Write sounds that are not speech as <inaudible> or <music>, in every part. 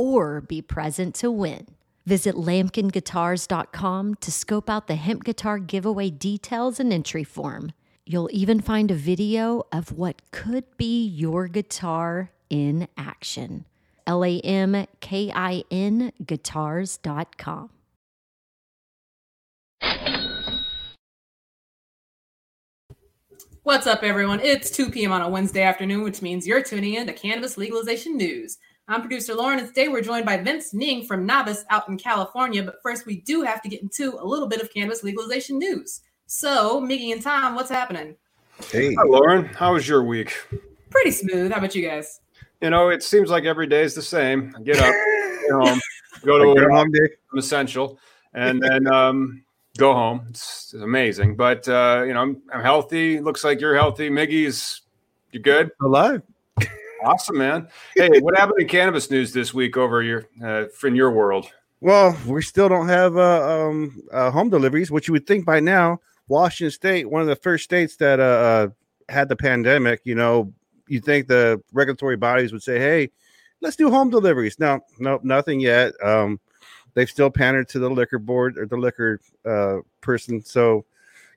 or be present to win. Visit lamkinguitars.com to scope out the hemp guitar giveaway details and entry form. You'll even find a video of what could be your guitar in action. L A M K I N guitars.com. What's up, everyone? It's 2 p.m. on a Wednesday afternoon, which means you're tuning in to Cannabis Legalization News. I'm producer Lauren, and today we're joined by Vince Ning from Nabis out in California. But first, we do have to get into a little bit of cannabis legalization news. So, Miggy and Tom, what's happening? Hey, Hi, Lauren. How was your week? Pretty smooth. How about you guys? You know, it seems like every day is the same. I get up, get <laughs> home, go to a home day. I'm essential, and then um, go home. It's, it's amazing. But uh, you know, I'm, I'm healthy. Looks like you're healthy. Miggy's, you good? Alive. Awesome, man. <laughs> Hey, what happened in cannabis news this week over your uh, in your world? Well, we still don't have uh, um, uh, home deliveries, which you would think by now, Washington State, one of the first states that uh, uh had the pandemic, you know, you think the regulatory bodies would say, "Hey, let's do home deliveries." No, no, nothing yet. Um, they've still pandered to the liquor board or the liquor uh, person. So,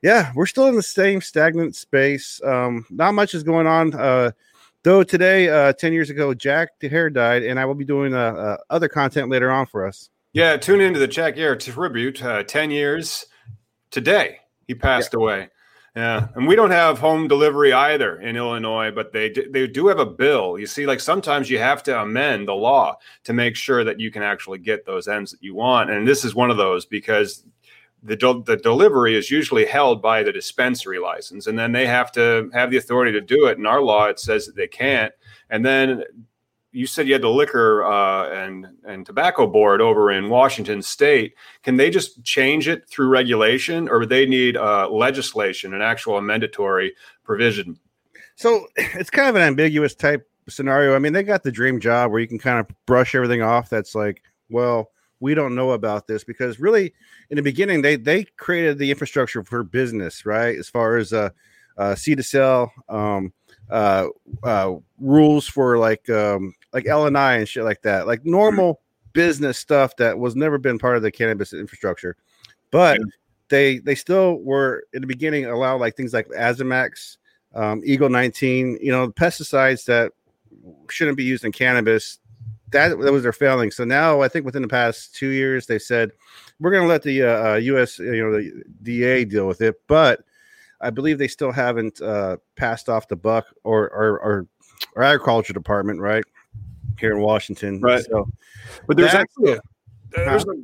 yeah, we're still in the same stagnant space. Um, not much is going on. Uh, though today, uh, 10 years ago, Jack Herer died, and I will be doing uh, uh, other content later on for us. Yeah, tune into the Jack Herer tribute. Uh, 10 years today, he passed yeah. away. Yeah, and we don't have home delivery either in Illinois, but they do, they do have a bill. You see, like sometimes you have to amend the law to make sure that you can actually get those ends that you want, and this is one of those because the the delivery is usually held by the dispensary license, and then they have to have the authority to do it. In our law, it says that they can't, and then you said you had the liquor uh, and and tobacco board over in Washington State. Can they just change it through regulation, or they need uh, legislation, an actual mandatory provision? So it's kind of an ambiguous type scenario. I mean, they got the dream job where you can kind of brush everything off. That's like, well, we don't know about this because really, in the beginning, they they created the infrastructure for business, right? As far as uh, uh, seed to sell. Um, uh, uh, rules for like um, like L and shit like that, like normal business stuff that was never been part of the cannabis infrastructure. But yeah. they they still were in the beginning allow like things like Azamax, um, Eagle 19, you know, pesticides that shouldn't be used in cannabis. That, that was their failing. So now I think within the past two years they said we're going to let the uh, uh, U.S. you know the DA deal with it, but I believe they still haven't uh, passed off the buck or or, or, or agriculture department, right? here in Washington. Right. So, but there's actually there's,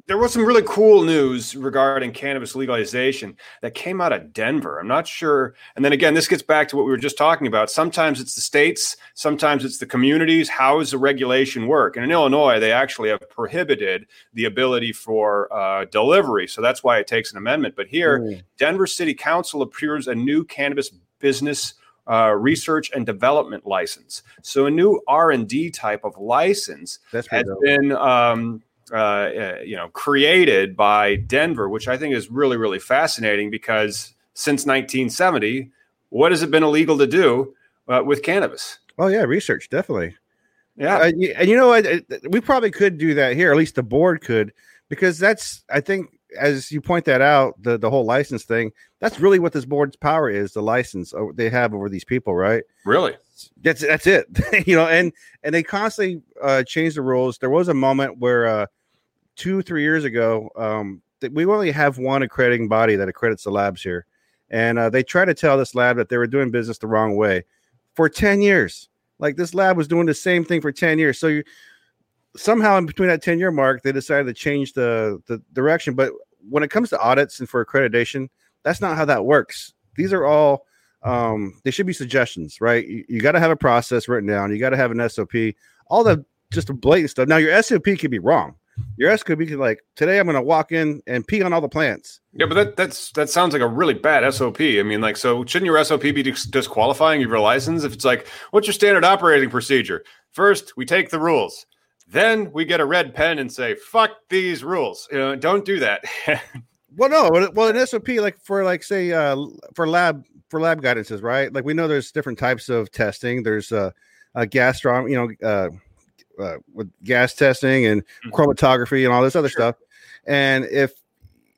there was some really cool news regarding cannabis legalization that came out of Denver. I'm not sure. And then again, this gets back to what we were just talking about. Sometimes it's the states, sometimes it's the communities. How does the regulation work? And in Illinois, they actually have prohibited the ability for uh, delivery. So that's why it takes an amendment. But here, Ooh. Denver City Council approves a new cannabis business uh, research and development license. So a new R and D type of license That's has dope. been um, uh, uh, you know created by Denver, which I think is really really fascinating because since 1970, what has it been illegal to do uh, with cannabis? Oh yeah, research definitely. Yeah, uh, and you know what? We probably could do that here. At least the board could, because that's I think as you point that out, the the whole license thing, that's really what this board's power is, the license they have over these people, right? Really? That's that's it. <laughs> you know, and and they constantly uh change the rules. There was a moment where uh two, three years ago, um we only have one accrediting body that accredits the labs here. and uh, they tried to tell this lab that they were doing business the wrong way for 10 years. Like this lab was doing the same thing for 10 years. So you somehow in between that 10 year mark, they decided to change the, the direction. But when it comes to audits and for accreditation, that's not how that works. These are all um, they should be suggestions, right? You, you got to have a process written down. You got to have an SOP. All the just blatant stuff. Now your SOP could be wrong. Your SOP could be like today I'm going to walk in and pee on all the plants. Yeah, but that that's that sounds like a really bad SOP. I mean, like, so shouldn't your SOP be disqualifying your license if it's like, what's your standard operating procedure? First, we take the rules. Then we get a red pen and say, "Fuck these rules." You know, don't do that. <laughs> well, no. Well, an SOP, like for like say uh, for lab for lab guidances, right? Like we know there's different types of testing. There's uh, a gas you know, uh, uh, with gas testing and mm-hmm. chromatography and all this other sure. stuff. And if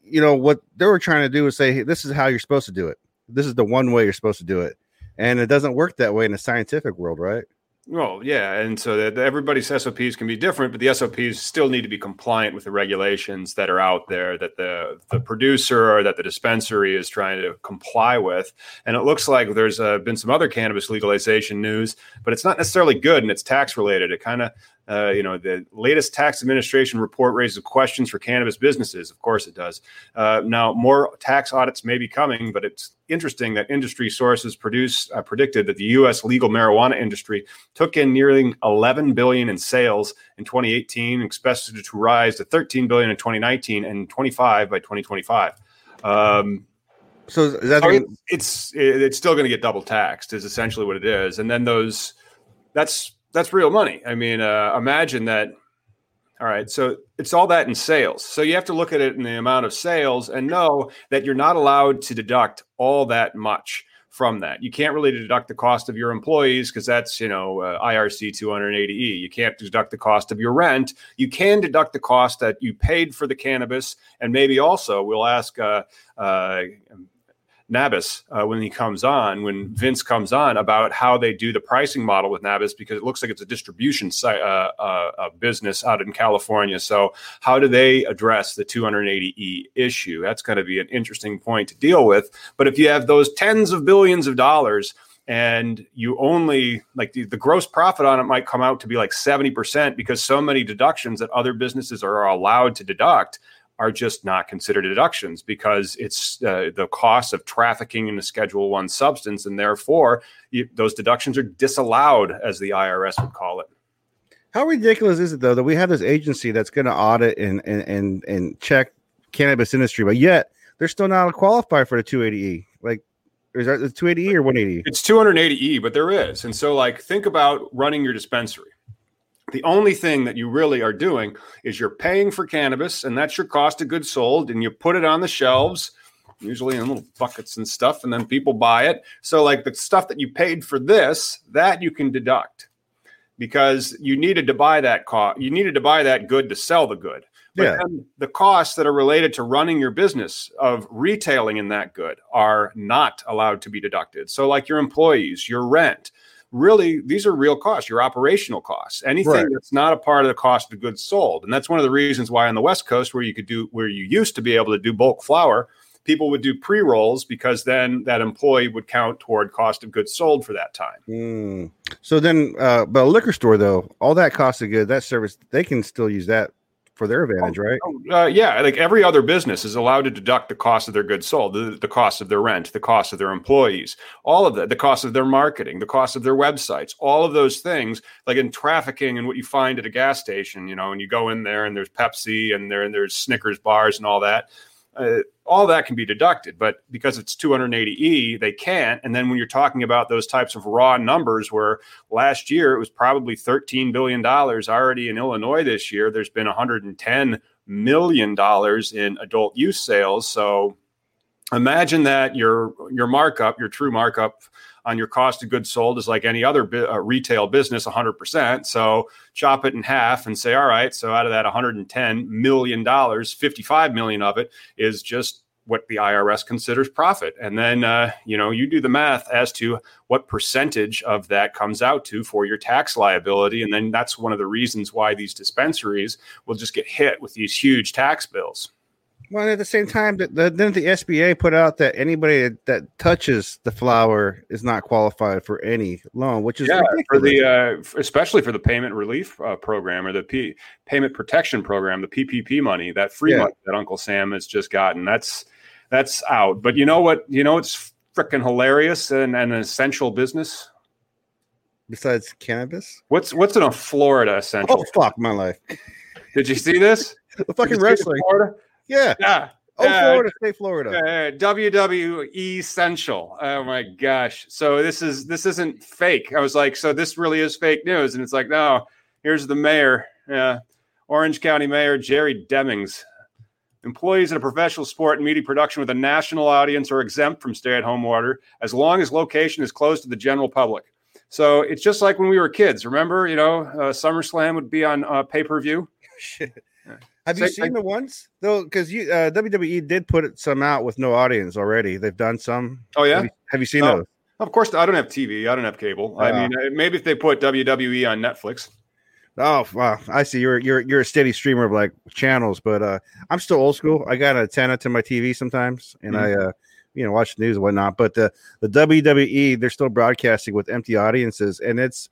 you know what they were trying to do is say, hey, this is how you're supposed to do it. This is the one way you're supposed to do it, and it doesn't work that way in the scientific world, right? Well, yeah, and so that everybody's SOPs can be different, but the SOPs still need to be compliant with the regulations that are out there that the the producer or that the dispensary is trying to comply with. And it looks like there's uh, been some other cannabis legalization news, but it's not necessarily good and it's tax related. It kind of uh, you know, the latest tax administration report raises questions for cannabis businesses. Of course, it does. Uh, now, more tax audits may be coming, but it's interesting that industry sources produce uh, predicted that the U.S. legal marijuana industry took in nearly 11 billion in sales in 2018, expected to rise to 13 billion in 2019 and 25 by 2025. Um, so is that it's it's still going to get double taxed is essentially what it is, and then those that's that's real money. I mean, uh, imagine that. All right, so it's all that in sales. So you have to look at it in the amount of sales and know that you're not allowed to deduct all that much from that. You can't really deduct the cost of your employees because that's, you know, uh, IRC 280E. You can't deduct the cost of your rent. You can deduct the cost that you paid for the cannabis. And maybe also we'll ask uh, uh, Nabis uh, when he comes on, when Vince comes on, about how they do the pricing model with Nabis because it looks like it's a distribution site, uh, uh, business out in California. So, how do they address the 280E issue? That's going to be an interesting point to deal with. But if you have those tens of billions of dollars, and you only like the, the, gross profit on it might come out to be like 70% because so many deductions that other businesses are allowed to deduct are just not considered deductions because it's uh, the cost of trafficking in a Schedule One substance, and therefore you, those deductions are disallowed, as the IRS would call it. How ridiculous is it though that we have this agency that's going to audit and, and and and check cannabis industry, but yet they're still not qualified for the 280e? Like, is that the 280e or 180? It's 280e, but there is, and so like think about running your dispensary the only thing that you really are doing is you're paying for cannabis, and that's your cost of goods sold, and you put it on the shelves, usually in little buckets and stuff, and then people buy it. So, like the stuff that you paid for this, that you can deduct because you needed to buy that cost. You needed to buy that good to sell the good. But yeah. the costs that are related to running your business of retailing in that good are not allowed to be deducted. So, like your employees, your rent, really these are real costs your operational costs anything right. that's not a part of the cost of goods sold and that's one of the reasons why on the west coast where you could do where you used to be able to do bulk flower people would do pre-rolls because then that employee would count toward cost of goods sold for that time mm. so then uh, but a liquor store though all that cost of good that service they can still use that for their advantage, right? Oh, uh, yeah, like every other business is allowed to deduct the cost of their goods sold, the, the cost of their rent, the cost of their employees, all of that, the cost of their marketing, the cost of their websites, all of those things, like in trafficking and what you find at a gas station, you know, and you go in there and there's Pepsi and there and there's Snickers bars and all that uh, all that can be deducted but because it's 280e they can't. And then when you're talking about those types of raw numbers where last year it was probably 13 billion dollars already in illinois this year there's been 110 million dollars in adult use sales. So imagine that your your markup your true markup on your cost of goods sold is like any other bi- uh, retail business 100% so chop it in half and say all right so out of that 110 million dollars 55 million of it is just what the IRS considers profit. And then, uh, you know, you do the math as to what percentage of that comes out to for your tax liability. And then that's one of the reasons why these dispensaries will just get hit with these huge tax bills. Well, at the same time, the, the, didn't the SBA put out that anybody that, that, touches the flower is not qualified for any loan, which is yeah ridiculous. for the uh, especially for the payment relief uh, program or the P, payment protection program, the PPP money, that free Yeah. money that Uncle Sam has just gotten. That's that's out. But you know what? You know it's freaking hilarious and, and an essential business. besides cannabis. What's what's in a Florida essential? Oh fuck my life! Did you see this? <laughs> The fucking you see the wrestling. Florida? Yeah. Yeah. Oh, Yeah. Florida, stay Florida. Uh, WWE Essential. Oh my gosh! So this is this isn't fake. I was like, so this really is fake news, and it's like, no. Here's the mayor, uh, Orange County Mayor Jerry Demings. Employees in a professional sport and media production with a national audience are exempt from stay-at-home order as long as location is closed to the general public. So it's just like when we were kids. Remember, you know, uh, SummerSlam would be on uh, pay-per-view. <laughs> Have you seen thing. the ones though? Because you uh, WWE did put some out with no audience already. They've done some. Oh yeah. Have you, have you seen Oh. those? Of course, I don't have TV. I don't have cable. I Uh. mean, uh, maybe if they put WWE on Netflix. Oh wow, I see. You're you're you're a steady streamer of like channels, but uh, I'm still old school. I got an antenna to my TV sometimes, and I uh, you know, watch the news and whatnot. But the the WWE, they're still broadcasting with empty audiences, and it's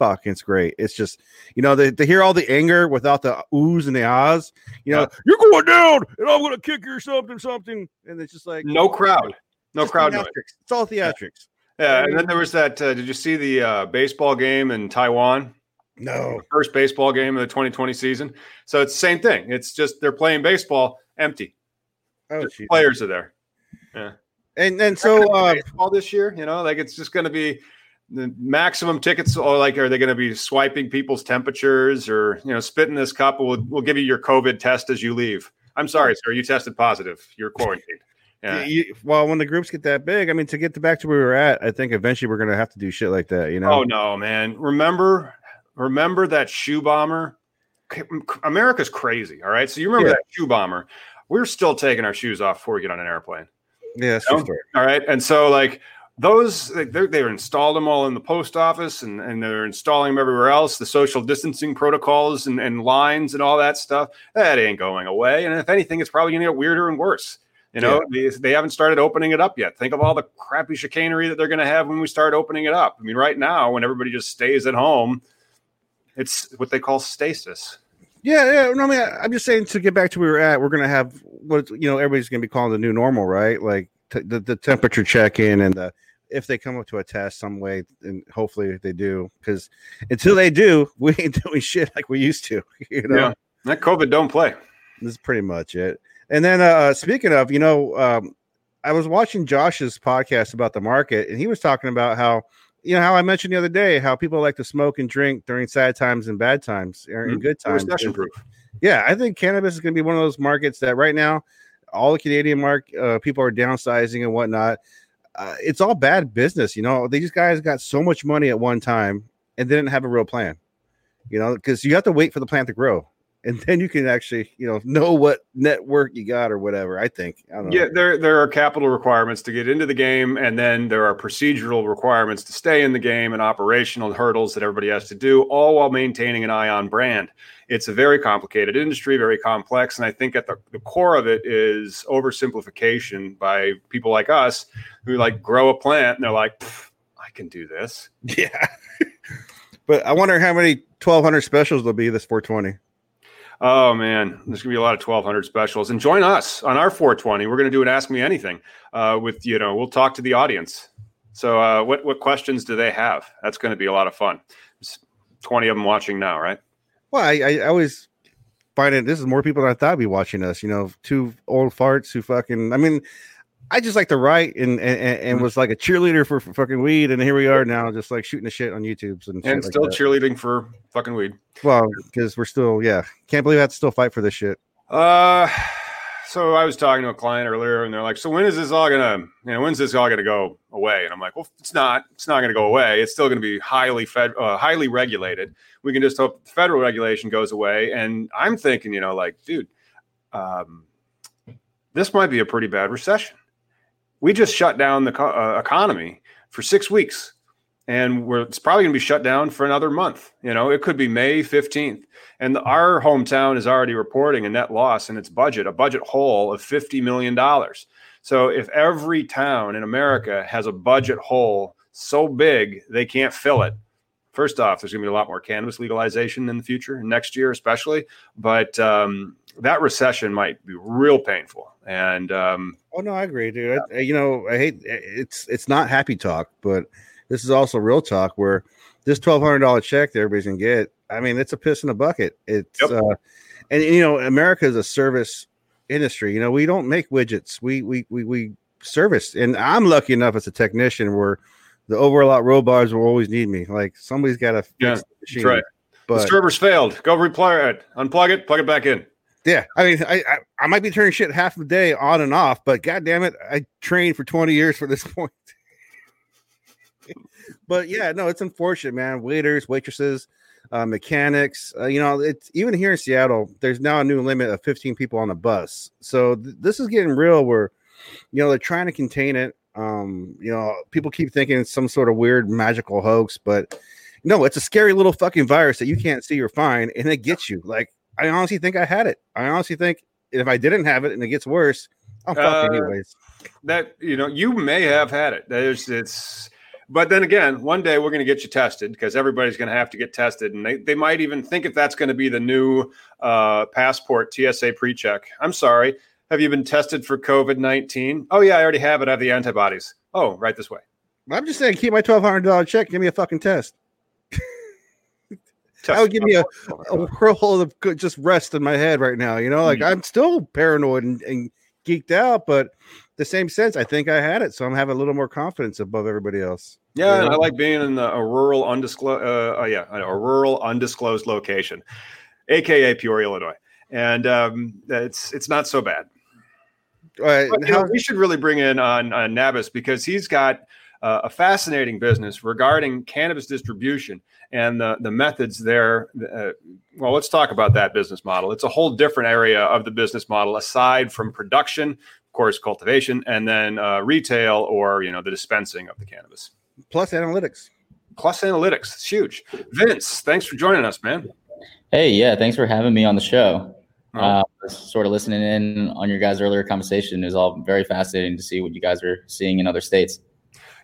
fuck, it's great. It's just you know, they, to hear all the anger without the oohs and the ahs. You know, Yeah. you're going down, and I'm gonna kick you or something, something, and it's just like No crowd. No crowd noise. It's all theatrics. Yeah, and then there was that. Uh, did you see the uh, baseball game in Taiwan? No, First baseball game of the 2020 season. So it's the same thing. It's just they're playing baseball empty. oh, players are there. Yeah, and and so uh, baseball this year, you know, like it's just going to be the maximum tickets. Or like, are they going to be swiping people's temperatures or you know, spitting this cup? We'll we'll give you your COVID test as you leave. I'm sorry, sir. You tested positive. You're quarantined. Yeah. You- well, when the groups get that big, I mean, to get to back to where we were at, I think eventually we're gonna have to do shit like that. You know? Oh no, man! Remember, remember that shoe bomber? America's crazy. All right, so you remember Yeah. that shoe bomber? We're still taking our shoes off before we get on an airplane. yeah, No. true. All right, and so like those, like, they're, they're installed them all in the post office, and, and they're installing them everywhere else. The social distancing protocols and, and lines and all that stuff that ain't going away. And if anything, it's probably going to get weirder and worse. You know, they, they haven't started opening it up yet. Think of all the crappy chicanery that they're going to have when we start opening it up. I mean, right now, when everybody just stays at home, it's what they call stasis. Yeah, yeah. No, I mean, I- I'm just saying to get back to where we were at, we're gonna have what you know everybody's gonna be calling the new normal, right? Like t- the the temperature check in and the if they come up to a test some way, and hopefully they do, because until they do, <laughs> we ain't doing shit like we used to. <laughs> You know, Yeah. That COVID don't play. this is pretty much it. And then uh speaking of, you know, um I was watching Josh's podcast about the market and he was talking about how you know how I mentioned the other day how people like to smoke and drink during sad times and bad times or in Mhm. good times. Recession proof. Yeah, I think cannabis is going to be one of those markets that right now all the Canadian mark uh, people are downsizing and whatnot. Uh, it's all bad business, you know. These guys got so much money at one time and didn't have a real plan, you know, because you have to wait for the plant to grow, and then you can actually, you know, know what network you got or whatever. I think. I don't know. Yeah, there there are capital requirements to get into the game, and then there are procedural requirements to stay in the game and operational hurdles that everybody has to do, all while maintaining an eye on brand. It's a very complicated industry, very complex, and I think at the, the core of it is oversimplification by people like us who like grow a plant and they're like, I can do this. <laughs> Yeah. <laughs> but I wonder how many 1200 specials there'll be this 420. Oh man, there's gonna be a lot of 1200 specials, and join us on our 420. We're gonna do an Ask Me Anything uh, with you know we'll talk to the audience. So uh, what what questions do they have? That's gonna be a lot of fun. There's 20 of them watching now, right? Well, I, I always find it. This is more people than I thought would be watching us. You know, two old farts who fucking. I mean, I just like to write and and, and Mm-hmm. was like a cheerleader for, for fucking weed, and here we are now, just like shooting the shit on YouTube's and, And still that. cheerleading for fucking weed. Well, because we're still, yeah, can't believe I have to still fight for this shit. Uh, so I was talking to a client earlier, and they're like, "So when is this all gonna? You know, when's this all gonna go away?" And I'm like, "Well, it's not. It's not gonna go away. It's still gonna be highly fed, uh, highly regulated. We can just hope federal regulation goes away." And I'm thinking, you know, like, dude, um, this might be a pretty bad recession. We just shut down the co- uh, economy for six weeks, and we're, it's probably going to be shut down for another month. You know, it could be May 15th. And the, our hometown is already reporting a net loss in its budget, a budget hole of $50 million. So if every town in America has a budget hole so big they can't fill it, first off, there's going to be a lot more cannabis legalization in the future, next year especially. But um, that recession might be real painful. And um, oh no, I agree, dude. I, you know, I hate it's it's not happy talk, but this is also real talk where this twelve hundred dollar check that everybody's gonna get. I mean, it's a piss in a bucket. It's yep. uh, and you know, America is a service industry. You know, we don't make widgets. We we we we service, and I'm lucky enough as a technician where the overlock robots will always need me. Like somebody's got to fix yeah, the machine. right. But, the server's failed. Go replug it, unplug it, plug it back in. Yeah, I mean, I, I, I might be turning shit half a day on and off, but god damn it, I trained for 20 years for this <laughs> point but yeah, no, it's unfortunate, man. Waiters, waitresses, uh, mechanics. Uh, you know, it's even here in Seattle. There's now a new limit of 15 people on a bus. So th- this is getting real. Where you know they're trying to contain it. Um, you know, people keep thinking it's some sort of weird magical hoax, but no, it's a scary little fucking virus that you can't see or find, and it gets you. Like, I honestly think I had it. I honestly think if I didn't have it and it gets worse, I'm fucked uh, anyways. That you know, you may have had it. There's it's but then again, one day we're going to get you tested because everybody's going to have to get tested. And they, they might even think if that's going to be the new uh, passport TSA pre check. I'm sorry. Have you been tested for COVID 19? Oh, yeah, I already have it. I have the antibodies. Oh, right this way. I'm just saying, keep my $1,200 check. Give me a fucking test. That would give me a, <laughs> a whirl of just rest in my head right now. You know, like mm-hmm. I'm still paranoid and, and geeked out, but the same sense, I think I had it, so I'm having a little more confidence above everybody else. Yeah, and I like being in a rural undisclosed, uh, uh, yeah, a rural undisclosed location, aka Peoria, Illinois, and um, it's it's not so bad. But, how- know, we should really bring in on, on Nabis because he's got uh, a fascinating business regarding cannabis distribution and the, the methods there. Uh, well, let's talk about that business model. It's a whole different area of the business model aside from production, of course, cultivation, and then uh, retail or you know the dispensing of the cannabis plus analytics. Plus analytics. It's huge. Vince, thanks for joining us, man. Hey, yeah, thanks for having me on the show. Oh. Uh, sort of listening in on your guys' earlier conversation. is all very fascinating to see what you guys are seeing in other states.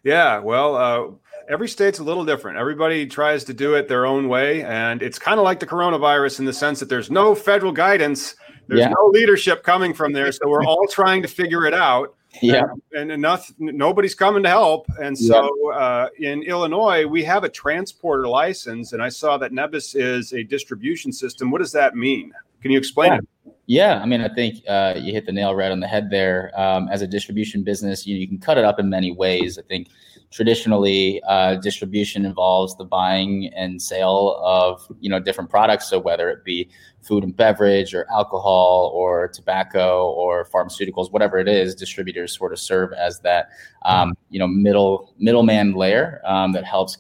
Yeah, well, uh, every state's a little different. Everybody tries to do it their own way, and it's kind of like the coronavirus in the sense that there's no federal guidance, there's yeah. no leadership coming from there, so we're all trying to figure it out yeah and, enough nobody's coming to help and so yeah. uh, in illinois we have a transporter license and i saw that Nabis is a distribution system what does that mean can you explain yeah. it? Yeah i mean i think uh, you hit the nail right on the head there. Um, as a distribution business you, you can cut it up in many ways. I think traditionally uh, distribution involves the buying and sale of you know different products. So whether it be food and beverage or alcohol or tobacco or pharmaceuticals whatever it is distributors sort of serve as that um, you know middle middleman layer um, that helps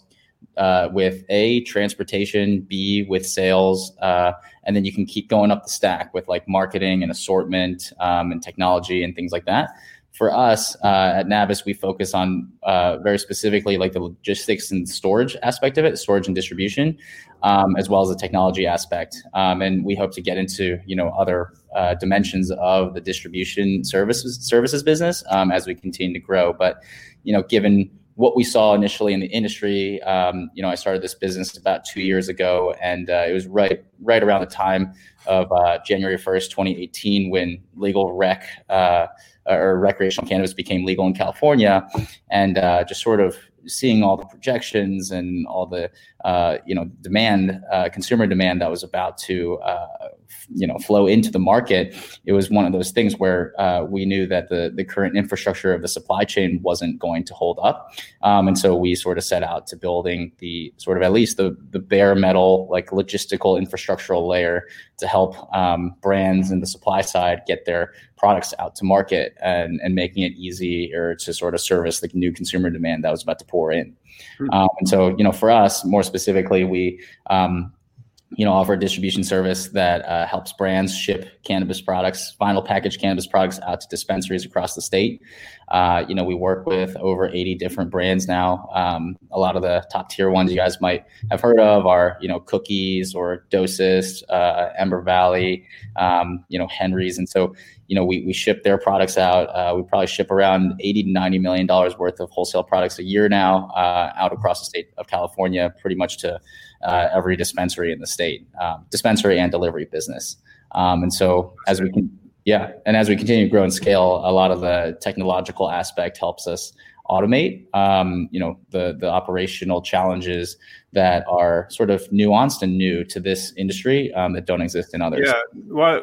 uh, with a transportation b with sales uh, and then you can keep going up the stack with like marketing and assortment um, and technology and things like that for us uh, at Nabis, we focus on uh, very specifically like the logistics and storage aspect of it, storage and distribution, um, as well as the technology aspect. Um, and we hope to get into you know other uh, dimensions of the distribution services services business um, as we continue to grow. But you know, given what we saw initially in the industry, um, you know, I started this business about two years ago, and uh, it was right right around the time of uh, January first, 2018, when legal rec uh, or recreational cannabis became legal in California, and uh, just sort of seeing all the projections and all the uh, you know demand, uh, consumer demand that was about to you know flow into the market, it was one of those things where uh, we knew that the the current infrastructure of the supply chain wasn't going to hold up, um, and so we sort of set out to building the sort of at least the the bare metal like logistical infrastructural layer to help um, brands in the supply side get their products out to market and, and making it easier to sort of service the new consumer demand that was about to pour in. Hmm. Um, and so, you know, for us, more specifically, we um, you know, offer a distribution service that uh, helps brands ship cannabis products, final packaged cannabis products out to dispensaries across the state. Uh, you know, we work with over 80 different brands now. Um, a lot of the top tier ones you guys might have heard of are, you know, Cookies or Dosist, uh, Ember Valley, um, you know, Henry's. And so, you know, we, we ship their products out. Uh, we probably ship around 80 to 90 million dollars worth of wholesale products a year now uh, out across the state of California, pretty much to uh, every dispensary in the state, um, dispensary and delivery business. Um, and so as we can, yeah, and as we continue to grow and scale, a lot of the technological aspect helps us automate, um, you know, the the operational challenges that are sort of nuanced and new to this industry um, that don't exist in others. Yeah, well,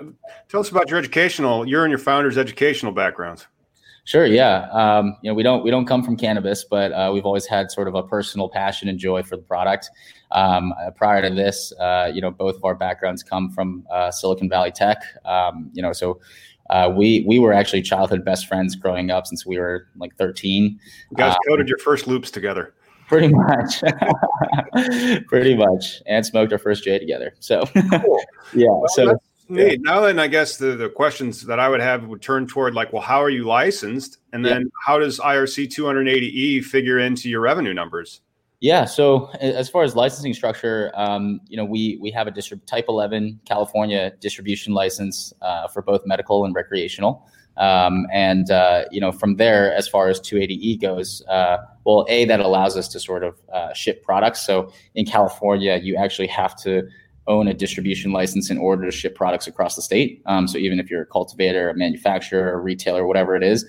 tell us about your educational, your and your founder's educational backgrounds. Sure. Yeah. Um, you know, we don't we don't come from cannabis, but uh, we've always had sort of a personal passion and joy for the product. Um, uh, prior to this, uh, you know, both of our backgrounds come from uh, Silicon Valley Tech. Um, you know, so uh, we we were actually childhood best friends growing up since we were like 13. You guys um, coded your first loops together. Pretty much, <laughs> pretty much, and smoked our first J together. So, cool. <laughs> yeah. Well, so neat. Yeah. Now then, I guess the, the questions that I would have would turn toward like, well, how are you licensed, and then yeah. how does IRC 280E figure into your revenue numbers? Yeah. So as far as licensing structure, um, you know, we we have a distrib- Type 11 California distribution license uh, for both medical and recreational. Um, and uh, you know, from there, as far as 280E goes, uh, well, a that allows us to sort of uh, ship products. So in California, you actually have to own a distribution license in order to ship products across the state. Um, so even if you're a cultivator, a manufacturer, a retailer, whatever it is,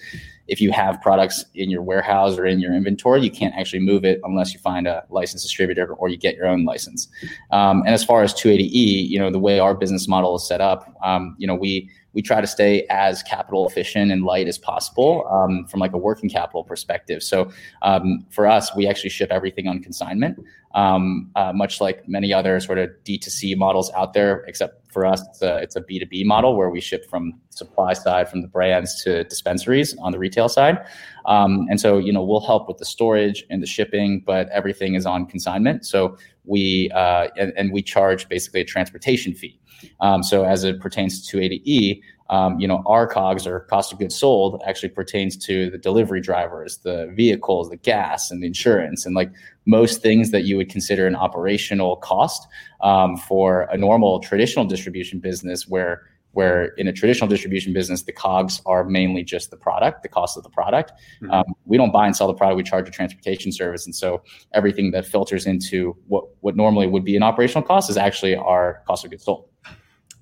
if you have products in your warehouse or in your inventory, you can't actually move it unless you find a licensed distributor or you get your own license. Um, and as far as 280E, you know, the way our business model is set up, um, you know, we we try to stay as capital efficient and light as possible um, from like a working capital perspective. So um, for us, we actually ship everything on consignment, um, uh, much like many other sort of D2C models out there, except for us, it's a, it's a B2B model where we ship from supply side, from the brands to dispensaries on the retail side. Um, and so, you know, we'll help with the storage and the shipping, but everything is on consignment. So we, uh, and, and we charge basically a transportation fee. Um, so as it pertains to 280E, um, you know, our COGS or cost of goods sold actually pertains to the delivery drivers, the vehicles, the gas, and the insurance, and like most things that you would consider an operational cost um, for a normal traditional distribution business, where where in a traditional distribution business the cogs are mainly just the product the cost of the product mm-hmm. um, we don't buy and sell the product we charge a transportation service and so everything that filters into what what normally would be an operational cost is actually our cost of goods sold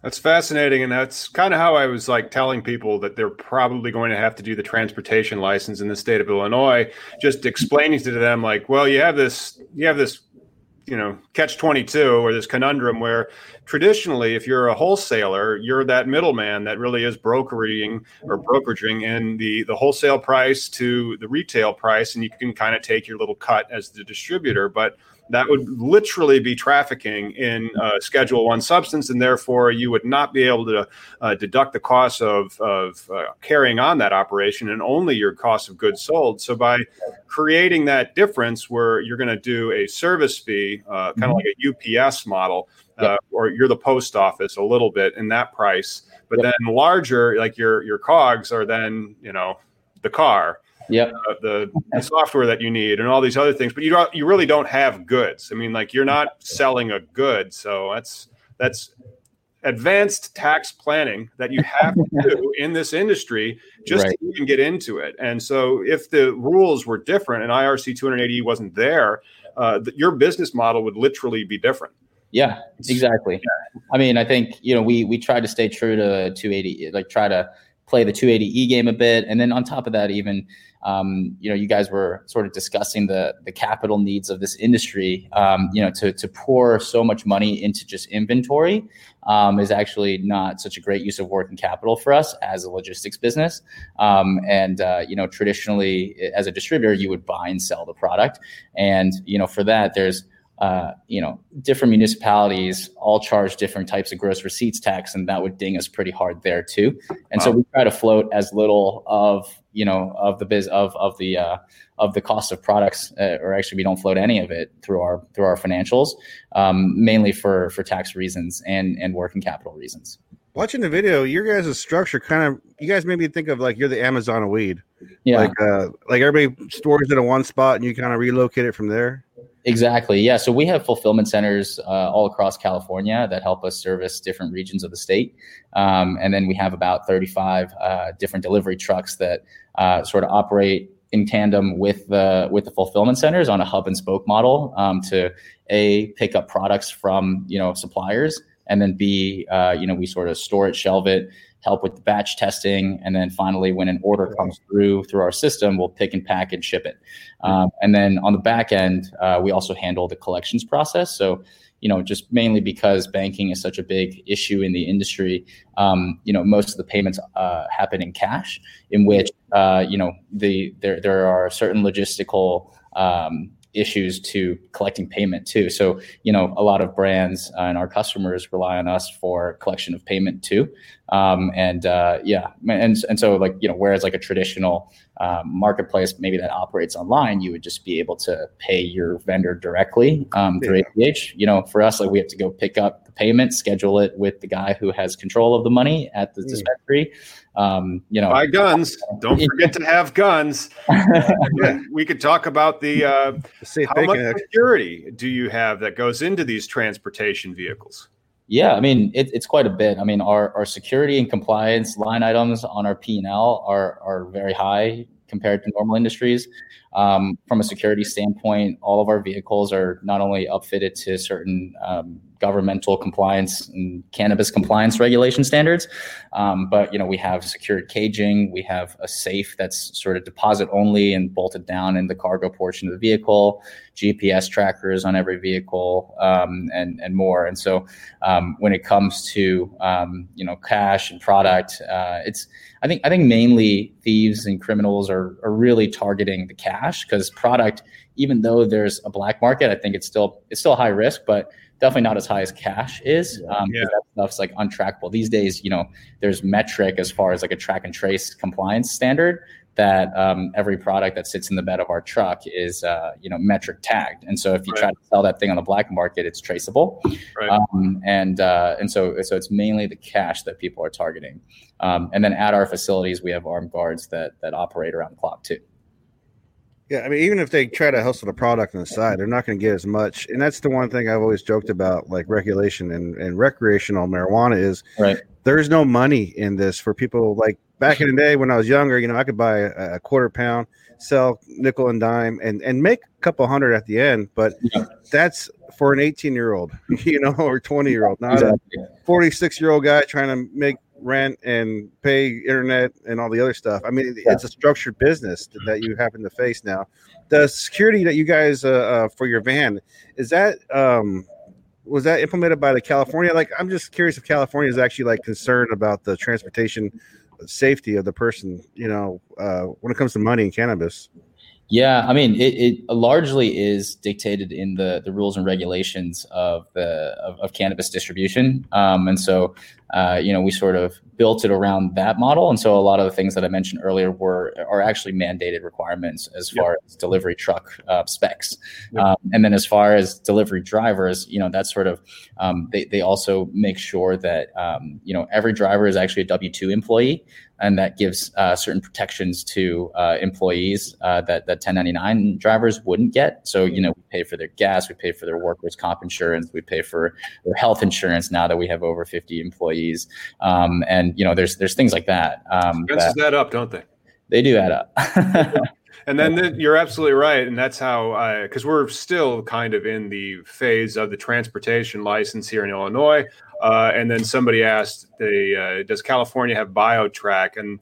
that's fascinating. And that's kind of how I was like telling people that they're probably going to have to do the transportation license in the state of Illinois, just explaining to them like, well, you have this, you have this, you know, catch 22 or this conundrum where traditionally, if you're a wholesaler, you're that middleman that really is brokering or brokeraging in the, the wholesale price to the retail price. And you can kind of take your little cut as the distributor. But that would literally be trafficking in uh, Schedule One substance, and therefore you would not be able to uh, deduct the cost of, of uh, carrying on that operation and only your cost of goods sold. So by creating that difference, where you're going to do a service fee, uh, kind of mm-hmm. like a UPS model, uh, or you're the post office a little bit in that price, but yep. then larger, like your your cogs are then you know the car yeah, uh, the, the, software that you need and all these other things. But you don't, you really don't have goods. I mean, like you're not selling a good, so that's that's advanced tax planning that you have to do <laughs> in this industry just right. to even get into it. And so, if the rules were different and IRC 280 wasn't there, uh, the, your business model would literally be different. Yeah, exactly. I mean, I think you know we we try to stay true to 280, like try to play the 280e game a bit, and then on top of that, even um, you know, you guys were sort of discussing the the capital needs of this industry. Um, you know, to to pour so much money into just inventory um, is actually not such a great use of working capital for us as a logistics business. Um, and uh, you know, traditionally, as a distributor, you would buy and sell the product, and you know, for that, there's uh, you know, different municipalities all charge different types of gross receipts tax, and that would ding us pretty hard there too. And wow. so we try to float as little of you know of the biz of of the uh, of the cost of products, uh, or actually we don't float any of it through our through our financials, um, mainly for for tax reasons and and working capital reasons. Watching the video, your guys' structure kind of you guys made me think of like you're the Amazon of weed. Yeah, like uh, like everybody stores it in one spot and you kind of relocate it from there. Exactly. Yeah. So we have fulfillment centers uh, all across California that help us service different regions of the state. Um, and then we have about 35 uh, different delivery trucks that uh, sort of operate in tandem with the with the fulfillment centers on a hub and spoke model um, to a pick up products from you know suppliers and then b uh, you know we sort of store it shelve it help with the batch testing, and then finally, when an order comes through through our system, we'll pick and pack and ship it. Um, and then on the back end, uh, we also handle the collections process. So, you know, just mainly because banking is such a big issue in the industry, um, you know, most of the payments uh, happen in cash, in which uh, you know the there there are certain logistical um, issues to collecting payment too. So, you know, a lot of brands uh, and our customers rely on us for collection of payment too. Um, and uh, yeah, and and so like you know, whereas like a traditional um, marketplace maybe that operates online, you would just be able to pay your vendor directly um, through yeah. ACH. You know, for us, like we have to go pick up the payment, schedule it with the guy who has control of the money at the mm. dispensary. Um, you know, buy guns. Don't <laughs> forget to have guns. <laughs> Uh, we could talk about the uh, how much security do you have that goes into these transportation vehicles? Yeah, I mean it, it's quite a bit. I mean our, our security and compliance line items on our P and L are are very high compared to normal industries. Um, from a security standpoint, all of our vehicles are not only upfitted to certain um, governmental compliance and cannabis compliance regulation standards. Um, but you know, we have secured caging, we have a safe that's sort of deposit only and bolted down in the cargo portion of the vehicle, GPS trackers on every vehicle, um, and and more. And so, um, when it comes to um, you know cash and product, uh, it's I think I think mainly thieves and criminals are are really targeting the cash because product, even though there's a black market, I think it's still it's still high risk, but definitely not as high as cash is. Um, yeah. That stuff's like untrackable these days. You know, there's Metrc as far as like a track and trace compliance standard that um, every product that sits in the bed of our truck is uh, you know Metrc tagged, and so if you right. try to sell that thing on the black market, it's traceable. Right. Um, and uh, and so so it's mainly the cash that people are targeting. Um, and then at our facilities, we have armed guards that that operate around the clock too. Yeah, I mean, even if they try to hustle the product on the side, they're not going to get as much. And that's the one thing I've always joked about, like regulation and, and recreational marijuana is right. there's no money in this for people. Like back in the day when I was younger, you know, I could buy a, a quarter pound, sell nickel and dime, and and make a couple hundred at the end. But yeah. that's for an 18 year old, <laughs> you know, or 20 year old, not exactly. a 46 year old guy trying to make rent and pay internet and all the other stuff. I mean, yeah. it's a structured business that you happen to face now. The security that you guys uh, uh, for your van is that um, was that implemented by the California? Like, I'm just curious if California is actually like concerned about the transportation safety of the person. You know, uh, when it comes to money and cannabis. Yeah, I mean, it, it, largely is dictated in the the rules and regulations of the of, of cannabis distribution, um, and so uh, you know we sort of built it around that model. And so a lot of the things that I mentioned earlier were are actually mandated requirements as far as delivery truck uh, specs, yep. um, and then as far as delivery drivers, you know that's sort of um, they they also make sure that um, you know every driver is actually a W two employee and that gives uh, certain protections to uh, employees uh, that that 1099 drivers wouldn't get. So you know, we pay for their gas, we pay for their workers' comp insurance, we pay for their health insurance now that we have over 50 employees, um, and you know, there's there's things like that. Um, Expenses that, up, don't they? They do add up. <laughs> and then the, you're absolutely right, and that's how because we're still kind of in the phase of the transportation license here in Illinois. Uh, and then somebody asked, the, uh, "Does California have BioTrack?" And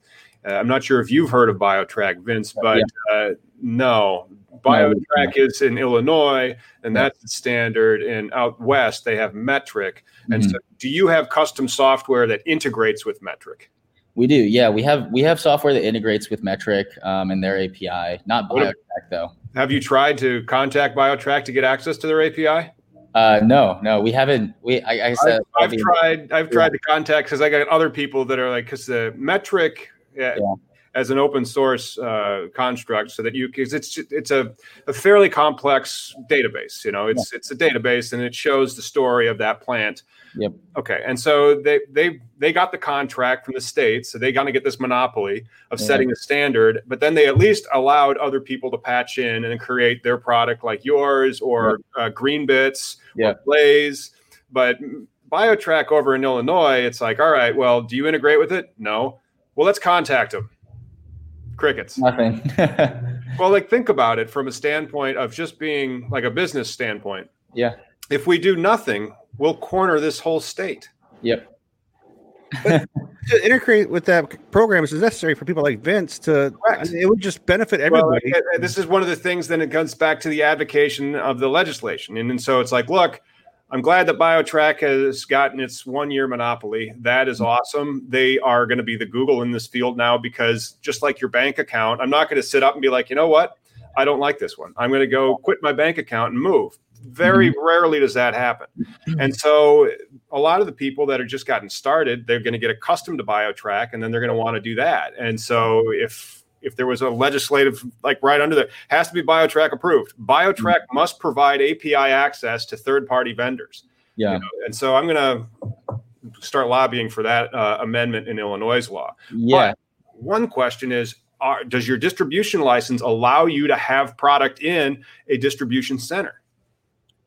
uh, I'm not sure if you've heard of BioTrack, Vince, but yeah. Uh, no. BioTrack is in Illinois, and that's the standard. And out west, they have Metrc. And mm-hmm. so, do you have custom software that integrates with Metrc? We do, yeah. We have we have software that integrates with Metrc um, and their API, not BioTrack though. Have you tried to contact BioTrack to get access to their API? Uh, no, no, we haven't. We, I, I said, I've, I've tried. I've tried to contact because I got other people that are like, because the metric yeah. As an open source uh, construct, so that you because it's it's a, a fairly complex database. You know, it's yeah. it's a database and it shows the story of that plant Yep. Okay. And so they they they got the contract from the state, so they got to get this monopoly of setting a standard. But then they at least allowed other people to patch in and create their product, like yours or yep. uh, Green Bits or Blaze. But BioTrack over in Illinois, it's like, all right, well, do you integrate with it? No. Well, let's contact them. Crickets. Nothing. <laughs> well, like think about it from a standpoint of just being like a business standpoint. Yeah. If we do nothing, we'll corner this whole state. Yep. but <laughs> to integrate with that program is necessary for people like Vince to. it would just benefit everybody. Well, this is one of the things. Then it comes back to the advocation of the legislation, and, and so it's like, look, I'm glad that BioTrack has gotten its one year monopoly. That is awesome. They are going to be the Google in this field now because just like your bank account, I'm not going to sit up and be like, you know what? I don't like this one. I'm going to go quit my bank account and move. Very mm-hmm. rarely does that happen. And so a lot of the people that are just gotten started, they're going to get accustomed to BioTrack and then they're going to want to do that. And so if if there was a legislative like right under there has to be BioTrack approved. BioTrack mm-hmm. must provide API access to third party vendors. Yeah. You know? And so I'm going to start lobbying for that uh, amendment in Illinois law. Yeah. But one question is are, does your distribution license allow you to have product in a distribution center?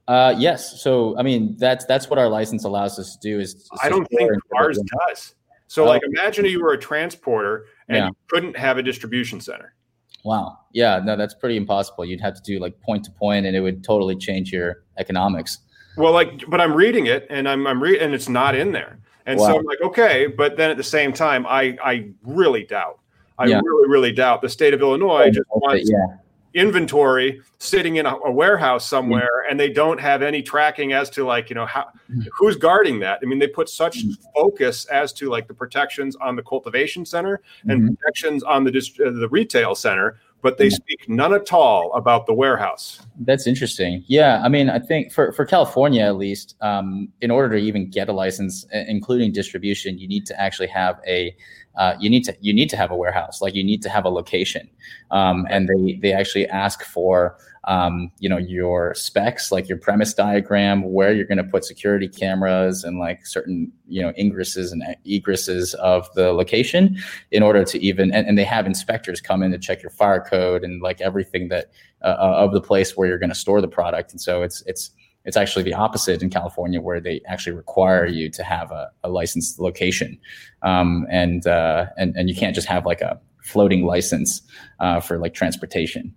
Uh, yes. So, I mean, that's that's what our license allows us to do. Is I don't think ours does. So, oh. like, imagine you were a transporter and yeah. you couldn't have a distribution center. Wow. Yeah. No, that's pretty impossible. You'd have to do like point to point, and it would totally change your economics. Well, like, but I'm reading it, and I'm I'm reading, and it's not in there. And wow. so I'm like, okay, but then at the same time, I I really doubt. I yeah. really, really doubt the state of Illinois just wants yeah inventory sitting in a, a warehouse somewhere mm-hmm. and they don't have any tracking as to like you know how mm-hmm. who's guarding that i mean they put such mm-hmm. focus as to like the protections on the cultivation center and mm-hmm. protections on the dist- uh, the retail center but they speak none at all about the warehouse. That's interesting. Yeah, I mean, I think for, for California at least, um, in order to even get a license, including distribution, you need to actually have a uh, you need to you need to have a warehouse. Like you need to have a location, um, and they they actually ask for um, you know your specs like your premise diagram where you're going to put security cameras and like certain you know ingresses and egresses of the location in order to even and, and they have inspectors come in to check your fire code and like everything that uh, of the place where you're going to store the product and so it's it's it's actually the opposite in California, where they actually require you to have a, a licensed location, um, and uh, and and you can't just have like a floating license uh, for like transportation.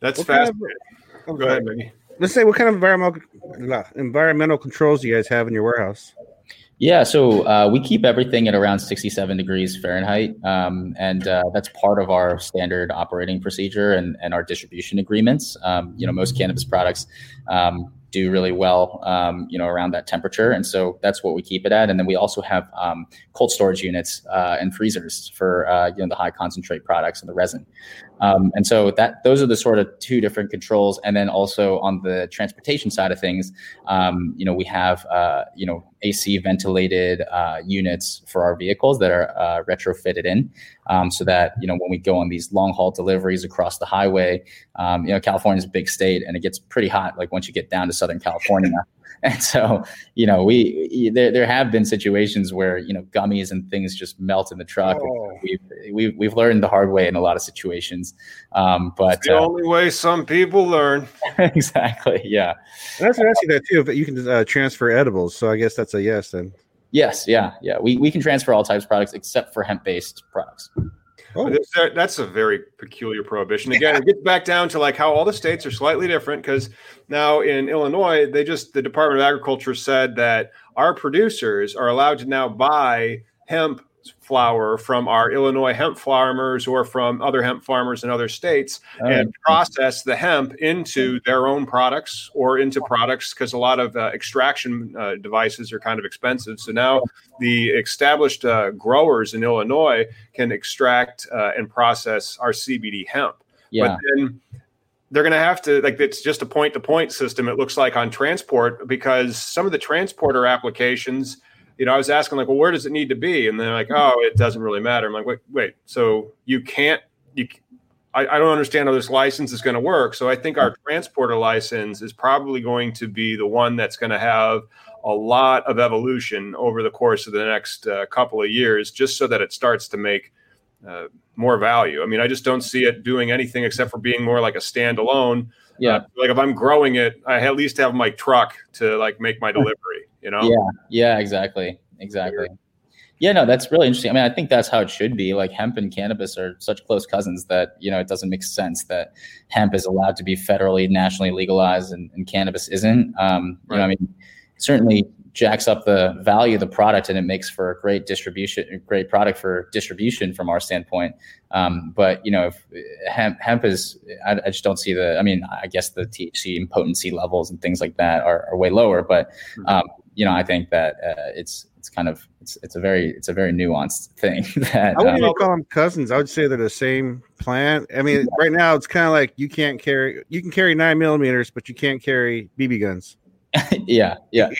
That's what fascinating. Kind of, oh, go ahead, Maggie. Let's say what kind of environmental environmental controls do you guys have in your warehouse? Yeah, so uh, we keep everything at around 67 degrees Fahrenheit, um, and uh, that's part of our standard operating procedure and, and our distribution agreements. Um, you know, most cannabis products um, do really well, um, you know, around that temperature. And so that's what we keep it at. And then we also have um, cold storage units uh, and freezers for uh, you know the high concentrate products and the resin. Um, and so that those are the sort of two different controls. And then also on the transportation side of things, um, you know, we have uh, you know AC ventilated uh, units for our vehicles that are uh, retrofitted in, um, so that you know when we go on these long haul deliveries across the highway, um, you know, California is a big state and it gets pretty hot. Like once you get down to Southern California. <laughs> And so, you know, we there, there have been situations where you know gummies and things just melt in the truck. Oh. We've, we've we've learned the hard way in a lot of situations. Um, but it's the uh, only way some people learn. <laughs> exactly. Yeah. And that's asking that too. But you can uh, transfer edibles, so I guess that's a yes then. Yes. Yeah. Yeah. We we can transfer all types of products except for hemp based products. Oh. That's a very peculiar prohibition. Again, it gets back down to like how all the states are slightly different because now in Illinois, they just the Department of Agriculture said that our producers are allowed to now buy hemp flower from our Illinois hemp farmers or from other hemp farmers in other states oh, and process the hemp into their own products or into products because a lot of uh, extraction uh, devices are kind of expensive. So now the established uh, growers in Illinois can extract uh, and process our CBD hemp. Yeah. But then they're going to have to like it's just a point to point system it looks like on transport because some of the transporter applications you know i was asking like well where does it need to be and they're like oh it doesn't really matter i'm like wait wait so you can't you I, I don't understand how this license is going to work so i think our transporter license is probably going to be the one that's going to have a lot of evolution over the course of the next uh, couple of years just so that it starts to make uh, more value. I mean, I just don't see it doing anything except for being more like a standalone. Yeah. Uh, like if I'm growing it, I at least have my truck to like make my delivery, you know? Yeah. Yeah, exactly. Exactly. Yeah, no, that's really interesting. I mean, I think that's how it should be. Like hemp and cannabis are such close cousins that, you know, it doesn't make sense that hemp is allowed to be federally, nationally legalized and, and cannabis isn't. Um, you know, I mean, certainly jacks up the value of the product and it makes for a great distribution, great product for distribution from our standpoint. Um, but you know, if hemp, hemp is, I, I, just don't see the. I mean, I guess the THC and potency levels and things like that are, are way lower. But hmm. um, you know, I think that uh, it's it's kind of it's it's a very it's a very nuanced thing. <laughs> That I wouldn't um, even call them cousins. I would say they're the same plant. I mean, right now it's kind of like you can't carry you can carry nine millimeters, but you can't carry BB guns. <laughs> yeah, yeah.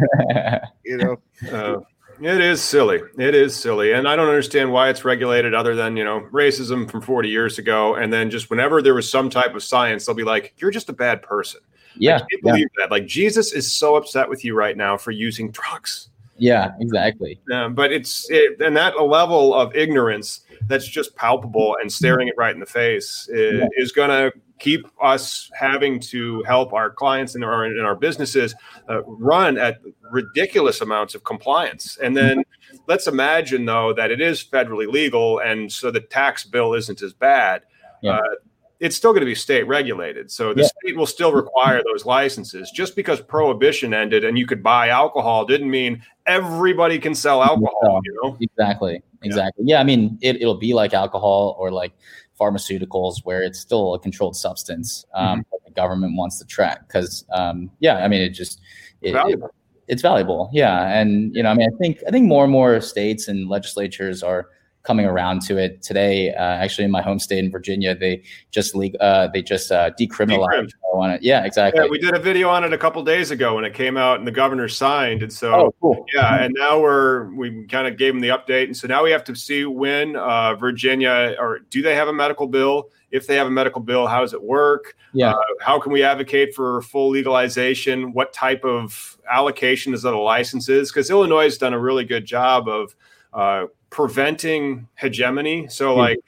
<laughs> you know, uh, it is silly. It is silly, and I don't understand why it's regulated other than you know racism from 40 years ago, and then just whenever there was some type of science, they'll be like, "You're just a bad person." Yeah, I can't believe yeah. that. Like Jesus is so upset with you right now for using drugs. Yeah, exactly. Um, but it's it, and that level of ignorance that's just palpable and staring it right in the face is, yeah. is going to keep us having to help our clients and our, and our businesses uh, run at ridiculous amounts of compliance. And then let's imagine, though, that it is federally legal, and so the tax bill isn't as bad. Yeah. Uh, it's still going to be state regulated. So the yeah. state will still require those licenses. Just because prohibition ended and you could buy alcohol didn't mean everybody can sell alcohol, you know? Exactly. Exactly. Yeah. yeah I mean, it, it'll be like alcohol or like pharmaceuticals where it's still a controlled substance um, mm-hmm. the government wants to track because um, yeah i mean it just it, valuable. It, it's valuable yeah and you know i mean i think i think more and more states and legislatures are coming around to it today. Uh, actually, in my home state in Virginia, they just league, uh, they just uh, decriminalized marijuana. Yeah, exactly. Yeah, we did a video on it a couple days ago when it came out, and the governor signed. And so, oh, cool. yeah, and now we're we kind of gave them the update, and so now we have to see when uh, Virginia or do they have a medical bill? If they have a medical bill, how does it work? Yeah. Uh, how can we advocate for full legalization? What type of allocation is that a license is? Because Illinois has done a really good job of uh, preventing hegemony. So, mm-hmm. like,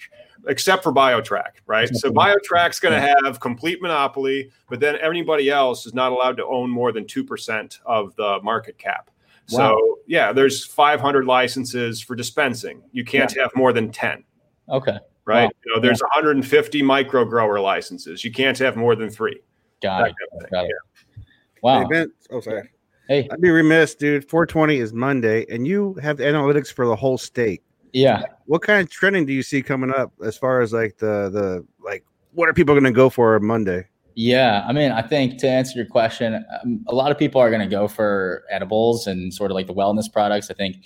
except for BioTrack, right? So, BioTrack's going to have complete monopoly, but then anybody else is not allowed to own more than 2% of the market cap. Wow. So, yeah, there's 500 licenses for dispensing. You can't yeah. have more than 10. Okay. Right. Wow. You know, there's yeah. 150 micro grower licenses. You can't have more than three. Got it. Got it. Yeah. Wow. Hey, Vince, oh, sorry. Hey, I'd be remiss, dude. 420 is Monday, and you have the analytics for the whole state. Yeah. What kind of trending do you see coming up as far as like the the like what are people going to go for Monday? Yeah, I mean, I think to answer your question, um, a lot of people are going to go for edibles and sort of like the wellness products. I think,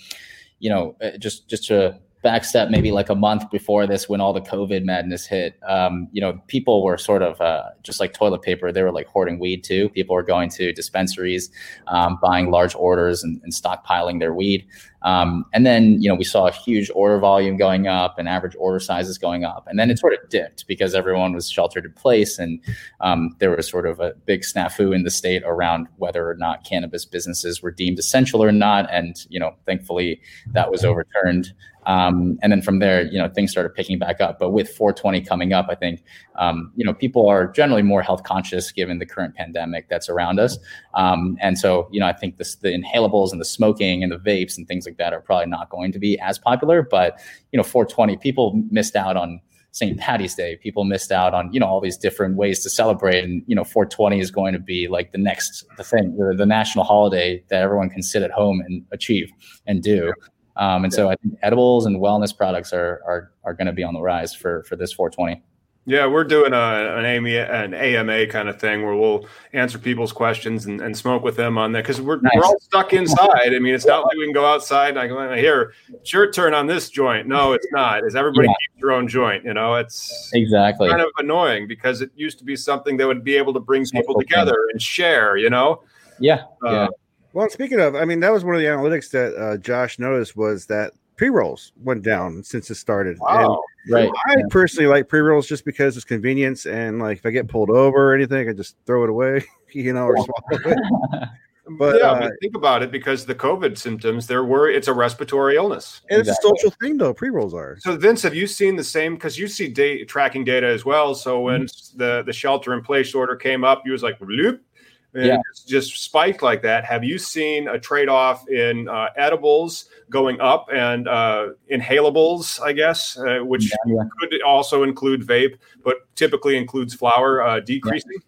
you know, uh, just just to backstep maybe like a month before this when all the covid madness hit. Um, you know people were sort of uh, just like toilet paper they were like hoarding weed too. People were going to dispensaries um, buying large orders and, and stockpiling their weed um, and then, you know, we saw a huge order volume going up and average order sizes going up. And then it sort of dipped because everyone was sheltered in place. And um, there was sort of a big snafu in the state around whether or not cannabis businesses were deemed essential or not. And, you know, thankfully that was overturned. Um, and then from there, you know, things started picking back up. But with 420 coming up, I think, um, you know, people are generally more health conscious given the current pandemic that's around us. Um, and so, you know, I think this, the inhalables and the smoking and the vapes and things like like that are probably not going to be as popular. But you know, 420 people missed out on St. Patty's Day. People missed out on you know all these different ways to celebrate, and you know, 420 is going to be like the next the thing, the, the national holiday that everyone can sit at home and achieve and do. Um, and so I think edibles and wellness products are are are going to be on the rise for for this 420. Yeah, we're doing a, an, AMA, an AMA kind of thing where we'll answer people's questions and, and smoke with them on that because we're, nice. we're all stuck inside. I mean, it's not like we can go outside and I go, here, it's your turn on this joint. No, it's not. Is everybody yeah. keeps their own joint? You know, it's exactly kind of annoying because it used to be something that would be able to bring people together and share, you know? Yeah. Uh, yeah. Well, speaking of, I mean, that was one of the analytics that uh, Josh noticed was that pre rolls went down since it started. Wow. And Right. I yeah. personally like pre rolls just because it's convenience and like if I get pulled over or anything, I just throw it away, <laughs> you know, or swallow it. <laughs> But yeah, uh, think about it because the COVID symptoms, there were it's a respiratory illness. And exactly. it's a social thing, though. Pre rolls are. So, Vince, have you seen the same? Because you see data tracking data as well. So, when mm-hmm. the the shelter in place order came up, you was like, Bloop, and yeah. just spiked like that. Have you seen a trade off in uh, edibles going up and uh, inhalables, I guess, uh, which yeah, yeah. could also include vape, but typically includes flower uh, decreasing?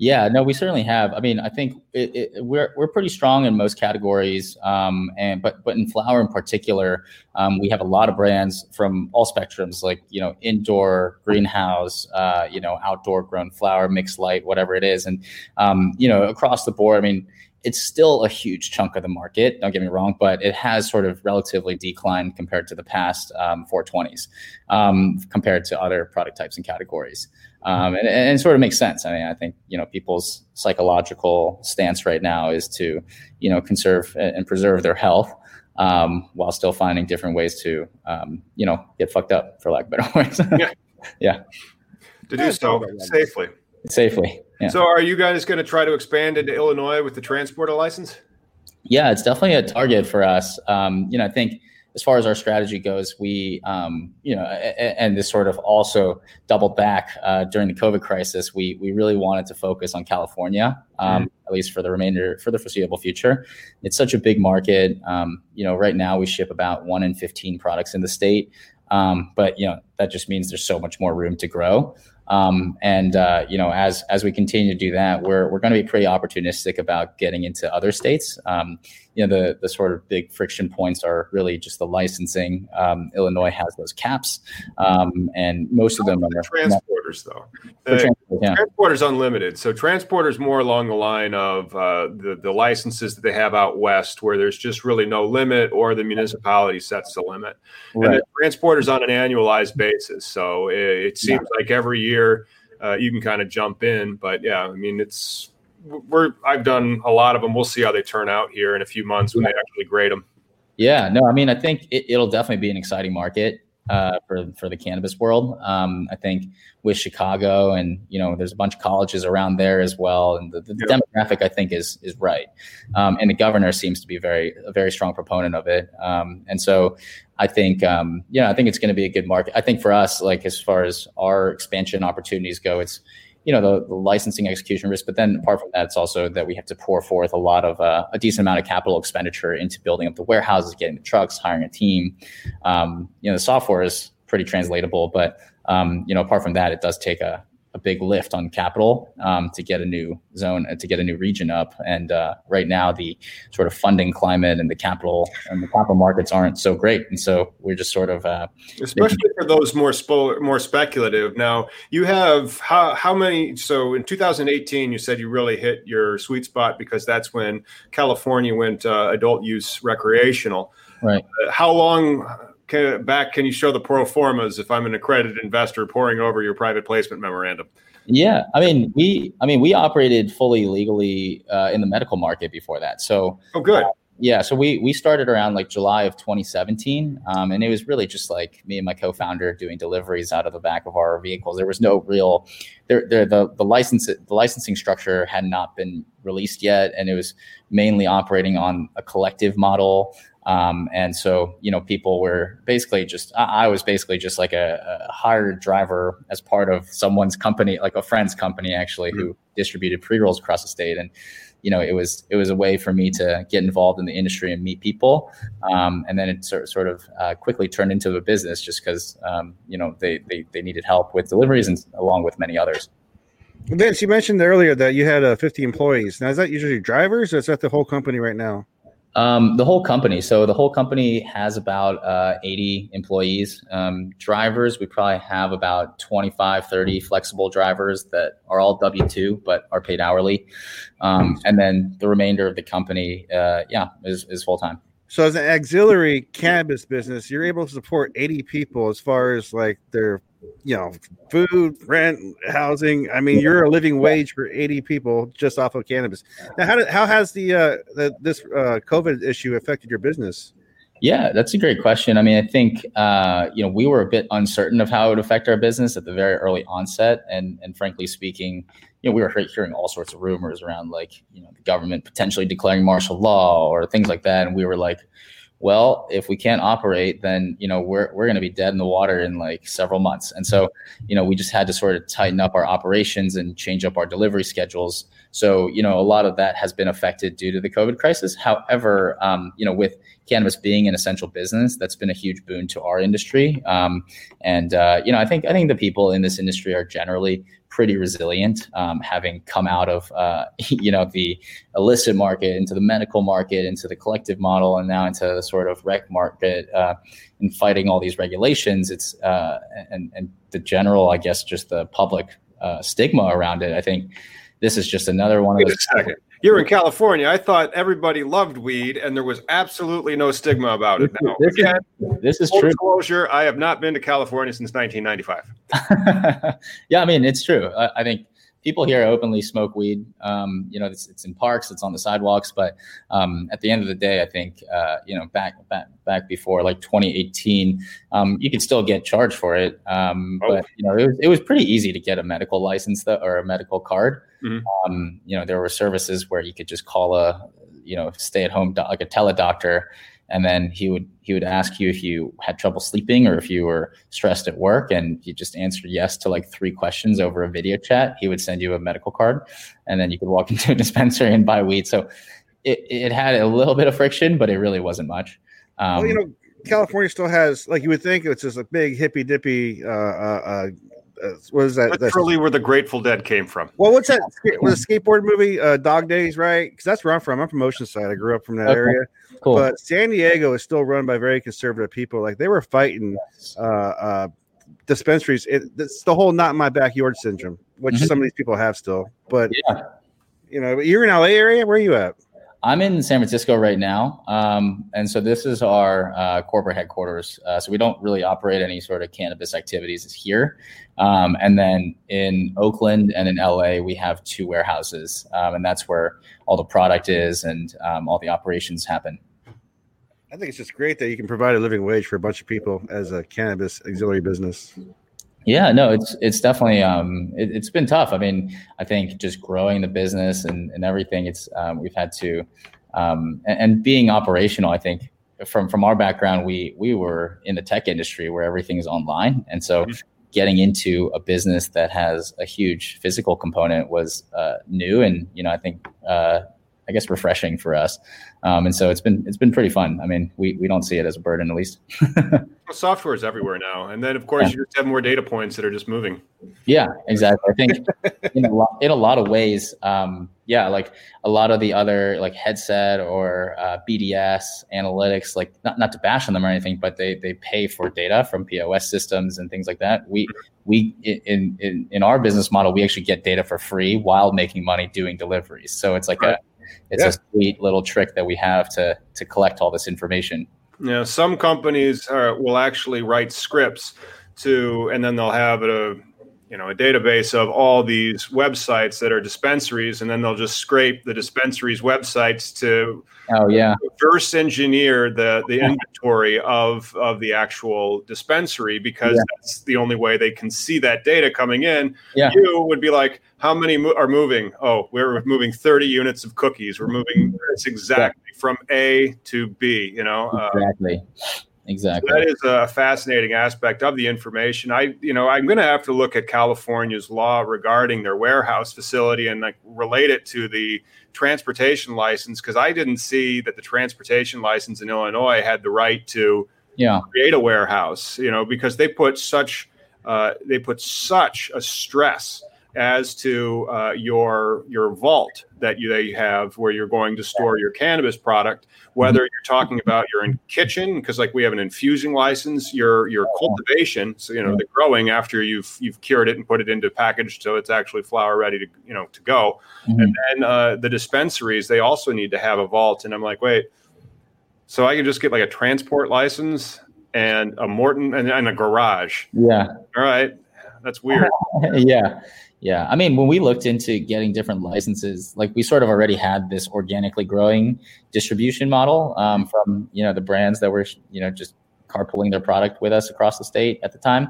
Yeah, no, we certainly have. I mean, I think it, it, we're we're pretty strong in most categories, um, and but but in flower in particular, um, we have a lot of brands from all spectrums, like you know, indoor, greenhouse, uh, you know, outdoor grown flower, mixed light, whatever it is, and um, you know, across the board. I mean, it's still a huge chunk of the market. Don't get me wrong, but it has sort of relatively declined compared to the past um, 420s, um, compared to other product types and categories. Um, and, and, it sort of makes sense. I mean, I think you know people's psychological stance right now is to you know conserve and preserve their health um, while still finding different ways to um, you know get fucked up, for lack of better <laughs> words. yeah, yeah, to do so safely. Safely. Yeah. So, are you guys going to try to expand into Illinois with the transporter license? Yeah, it's definitely a target for us. Um, you know, I think as far as our strategy goes, we, um, you know, and this sort of also doubled back uh, during the COVID crisis. We we really wanted to focus on California, um, mm at least for the remainder for the foreseeable future. It's such a big market. Um, you know, right now we ship about one in fifteen products in the state, um, but you know that just means there's so much more room to grow. Um, and uh, you know, as as we continue to do that, we're we're going to be pretty opportunistic about getting into other states. You know, the the sort of big friction points are really just the licensing. Um, Illinois has those caps, um, and most of them are transporters though. The, yeah. Transporters unlimited. So transporters more along the line of uh, the the licenses that they have out west, where there's just really no limit, or the municipality sets the limit. Right. And transporters on an annualized basis. So it, it seems yeah. like every year year, uh, you can kind of jump in. But yeah, I mean, it's we're I've done a lot of them. We'll see how they turn out here in a few months when they actually grade them. Yeah, no, I mean, I think it, will definitely be an exciting market uh, for for the cannabis world. Um, I think with Chicago and you know, there's a bunch of colleges around there as well, and the, the yeah. demographic I think is is right. Um, and the governor seems to be very a very strong proponent of it. Um, and so I think, um, you know, I think it's going to be a good market. I think for us, like as far as our expansion opportunities go, it's, you know, the, the licensing execution risk. But then apart from that, it's also that we have to pour forth a lot of uh, a decent amount of capital expenditure into building up the warehouses, getting the trucks, hiring a team. Um, you know, the software is pretty translatable, but um, you know, apart from that, it does take a, a big lift on capital um, to get a new zone to get a new region up. And uh, right now, the sort of funding climate and the capital and the capital markets aren't so great. And so we're just sort of, uh, especially making- for those more spo- more speculative. Now, you have how how many? So in 2018, you said you really hit your sweet spot because that's when California went uh, adult use recreational. Right. Uh, how long? Can, back can you show the pro formas if I'm an accredited investor poring over your private placement memorandum? Yeah, I mean we I mean we operated fully legally uh, in the medical market before that. So oh, good. Uh, yeah, so we we started around like July of 2017, um, and it was really just like me and my co-founder doing deliveries out of the back of our vehicles. There was no real, there, there the the license the licensing structure had not been released yet, and it was mainly operating on a collective model. Um, and so, you know, people were basically just, I, was basically just like a, a, hired driver as part of someone's company, like a friend's company actually, mm-hmm. who distributed pre rolls across the state. And, you know, it was, it was a way for me to get involved in the industry and meet people. Um, and then it sort, sort of uh, quickly turned into a business just because, um, you know, they, they, they needed help with deliveries and along with many others. Vince, you mentioned earlier that you had uh, 50 employees. Now, is that usually drivers or is that the whole company right now? Um, the whole company. So the whole company has about uh, 80 employees. Um, drivers, we probably have about 25, 30 flexible drivers that are all W 2 but are paid hourly. Um, and then the remainder of the company, uh, yeah, is, is full time. So as an auxiliary cannabis business, you're able to support 80 people as far as like their you know, food, rent, housing. I mean, you're a living wage for 80 people just off of cannabis. Now, how did, how has the, uh, the this uh, COVID issue affected your business? Yeah, that's a great question. I mean, I think uh, you know we were a bit uncertain of how it would affect our business at the very early onset, and and frankly speaking, you know we were hearing all sorts of rumors around like you know the government potentially declaring martial law or things like that, and we were like, well, if we can't operate, then you know we're we're going to be dead in the water in like several months. And so, you know, we just had to sort of tighten up our operations and change up our delivery schedules. So, you know, a lot of that has been affected due to the COVID crisis. However, um, you know, with cannabis being an essential business, that's been a huge boon to our industry. Um, and uh, you know, I think I think the people in this industry are generally pretty resilient, um, having come out of uh, <laughs> you know the illicit market into the medical market, into the collective model, and now into the sort of rec market, uh, and fighting all these regulations. It's uh, and and the general, I guess, just the public uh, stigma around it. I think this is just another one of those. You're in California. I thought everybody loved weed, and there was absolutely no stigma about it. Now, this, Again, is, this is true. Disclosure: I have not been to California since 1995. <laughs> yeah, I mean it's true. I, I, think people here openly smoke weed. Um, you know, it's, it's, in parks, it's on the sidewalks, but um, at the end of the day, I think uh, you know back back back before like 2018, um, you could still get charged for it. Um, oh. But you know, it was, it was pretty easy to get a medical license though, or a medical card. Mm-hmm. Um, you know, there were services where you could just call a, you know, stay at home, do- like a teledoctor, and then he would he would ask you if you had trouble sleeping or if you were stressed at work, and you just answered yes to like three questions over a video chat. He would send you a medical card, and then you could walk <laughs> into a dispensary and buy weed. So it it had a little bit of friction, but it really wasn't much. Um, well, you know, California still has like you would think it's just a big hippy dippy uh, uh, uh uh, what is that? Literally where the Grateful Dead came from. Well, what's that? Was a skateboard movie, uh, Dog Days, right? Because that's where I'm from. I'm from Oceanside. I grew up from that okay. area. Cool. But San Diego is still run by very conservative people. Like they were fighting uh, uh, dispensaries. It, it's the whole "not in my backyard" syndrome, which mm-hmm. some of these people have still. But yeah. you know, you're in LA area. Where are you at? I'm in San Francisco right now, um, and so this is our uh, corporate headquarters. Uh, so we don't really operate any sort of cannabis activities here. Um, and then in Oakland and in LA, we have two warehouses, um, and that's where all the product is and um, all the operations happen. I think it's just great that you can provide a living wage for a bunch of people as a cannabis auxiliary business. Yeah, no, it's it's definitely um, it, has been tough. I mean, I think just growing the business and, and everything, it's um, we've had to um, and, and, being operational. I think from from our background, we we were in the tech industry where everything is online, and so mm-hmm. getting into a business that has a huge physical component was uh, new, and you know, I think uh, I guess refreshing for us. Um, and so it's been it's been pretty fun. I mean, we we don't see it as a burden, at least. <laughs> well, software is everywhere now, and then of course yeah. you just have more data points that are just moving. Yeah, exactly. I think <laughs> in a lot in a lot of ways, um, yeah, like a lot of the other like headset or uh, BDS analytics, like not not to bash on them or anything, but they they pay for data from POS systems and things like that. We we in in in our business model, we actually get data for free while making money doing deliveries. So it's like right. a it's yeah. a sweet little trick that we have to to collect all this information. Yeah, some companies are, will actually write scripts to, and then they'll have a you know a database of all these websites that are dispensaries, and then they'll just scrape the dispensaries websites to oh yeah reverse engineer the the inventory of of the actual dispensary because yeah. that's the only way they can see that data coming in. Yeah. You would be like, how many mo- are moving? Oh, we're moving 30 units of cookies. We're moving it's exactly yeah. from A to B. You know uh, exactly. Uh, exactly. So that is a fascinating aspect of the information. I, you know, I'm going to have to look at California's law regarding their warehouse facility and like relate it to the transportation license because I didn't see that the transportation license in Illinois had the right to yeah. create a warehouse. You know, because they put such uh, they put such a stress as to uh, your your vault that you they have where you're going to store your cannabis product whether you're talking about your in kitchen because like we have an infusing license your your cultivation so you know the growing after you've you've cured it and put it into package so it's actually flower ready to you know to go. Mm-hmm. and then uh, the dispensaries they also need to have a vault and i'm like wait so i can just get like a transport license and a morton and, and a garage? Yeah. All right that's weird <laughs> yeah yeah, I mean, when we looked into getting different licenses, like we sort of already had this organically growing distribution model um, from you know the brands that were you know just carpooling their product with us across the state at the time.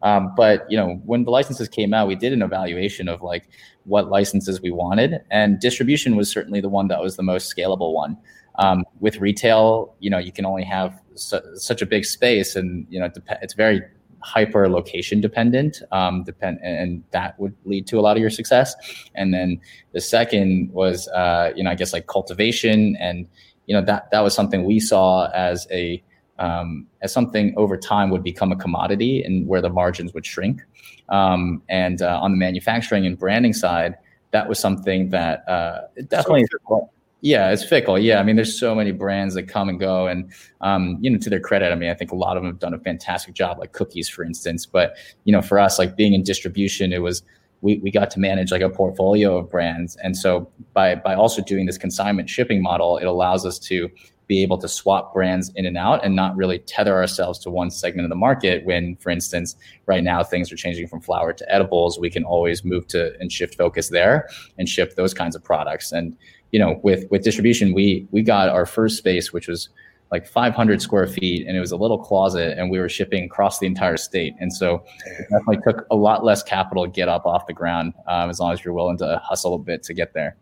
Um, but you know, when the licenses came out, we did an evaluation of like what licenses we wanted, and distribution was certainly the one that was the most scalable one. Um, with retail, you know, you can only have su- such a big space, and you know, it's very hyper location dependent um, depend and that would lead to a lot of your success. And then the second was uh, you know i guess like cultivation. And you know that that was something we saw as a um, as something over time would become a commodity and where the margins would shrink. Um, and uh, on the manufacturing and branding side that was something that uh, definitely so yeah, it's fickle. Yeah, I mean, there's so many brands that come and go, and um, you know, to their credit, I mean, I think a lot of them have done a fantastic job, like cookies, for instance. But you know, for us, like being in distribution, it was we, we got to manage like a portfolio of brands, and so by by also doing this consignment shipping model, it allows us to be able to swap brands in and out and not really tether ourselves to one segment of the market when for instance right now things are changing from flower to edibles we can always move to and shift focus there and ship those kinds of products and you know, with with distribution, we we got our first space, which was like 500 square feet, and it was a little closet, and we were shipping across the entire state. And so it definitely took a lot less capital to get up off the ground, um, as long as you're willing to hustle a bit to get there.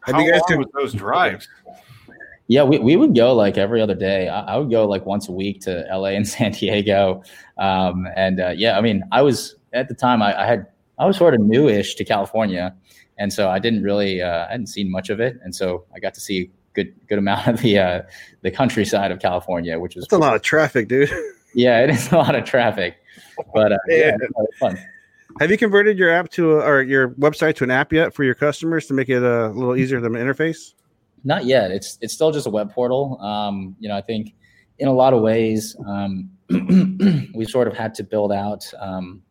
Have How you guys long those drives? Yeah, we, we would go like every other day. I, I, would go like once a week to LA and <laughs> San Diego. Um, and uh, yeah, I mean, I was at the time I, I had I was sort of newish to California, and so I didn't really uh, I hadn't seen much of it, and so I got to see good good amount of the uh, the countryside of California, which was That's a lot of traffic, dude. <laughs> Yeah, it is a lot of traffic, but uh, <laughs> yeah, fun. Have you converted your app to a, or your website to an app yet for your customers to make it a little easier to interface? Not yet. It's it's still just a web portal. Um, you know, I think in a lot of ways um, <clears throat> we sort of had to build out um,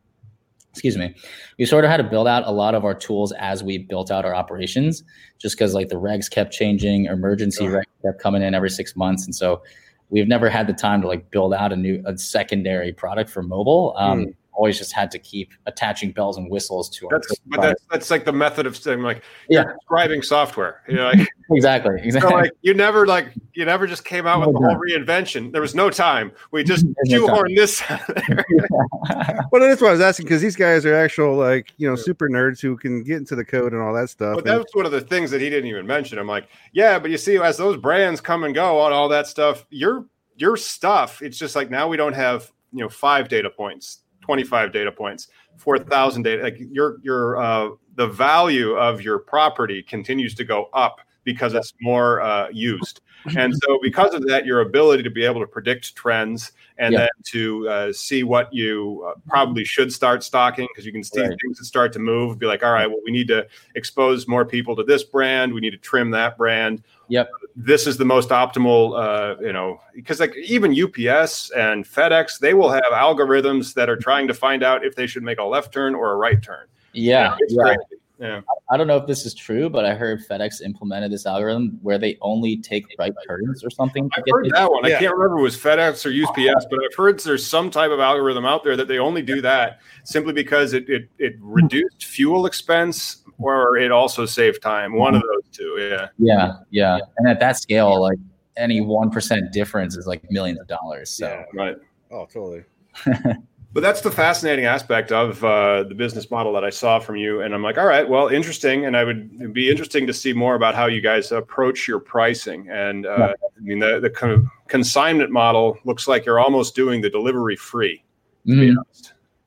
excuse me, we sort of had to build out a lot of our tools as we built out our operations, just because like the regs kept changing, emergency regs kept coming in every six months, and so we've never had the time to like build out a new a secondary product for mobile. Um, mm always just had to keep attaching bells and whistles to that's, our but that's, that's like the method of saying like yeah. describing software you know like, <laughs> exactly <laughs> exactly. so like you never like you never just came out with the whole reinvention. There was no time. We just <laughs> shoehorned no this well that's what i was asking because these guys are actual like you know super nerds who can get into the code and all that stuff but that's one of the things that he didn't even mention. I'm like yeah but you see as those brands come and go on all that stuff your your stuff it's just like now we don't have you know five data points 25 data points, 4,000 data. Like your your uh, the value of your property continues to go up because it's more uh, used. And so, because of that, your ability to be able to predict trends and then to uh, see what you uh, probably should start stocking because you can see right. things that start to move. Be like, all right, well, we need to expose more people to this brand. We need to trim that brand. Yep. This is the most optimal, uh, you know, because like even UPS and FedEx, they will have algorithms that are trying to find out if they should make a left turn or a right turn. Yeah. crazy. Yeah. I don't know if this is true, but I heard FedEx implemented this algorithm where they only take right turns or something. I've heard that one. Yeah. I can't remember if it was FedEx or UPS, but I've heard there's some type of algorithm out there that they only do that simply because it it, it hmm. reduced fuel expense or it also saved time. One of hmm. those two. Yeah. Yeah. Yeah. And at that scale, like any one percent difference is like millions of dollars. So yeah, right. Oh, totally. <laughs> But that's the fascinating aspect of uh, the business model that I saw from you. And I'm like, all right, well, interesting. And I would be interesting to see more about how you guys approach your pricing. And uh, yeah. I mean, the, the kind of consignment model looks like you're almost doing the delivery free, mm.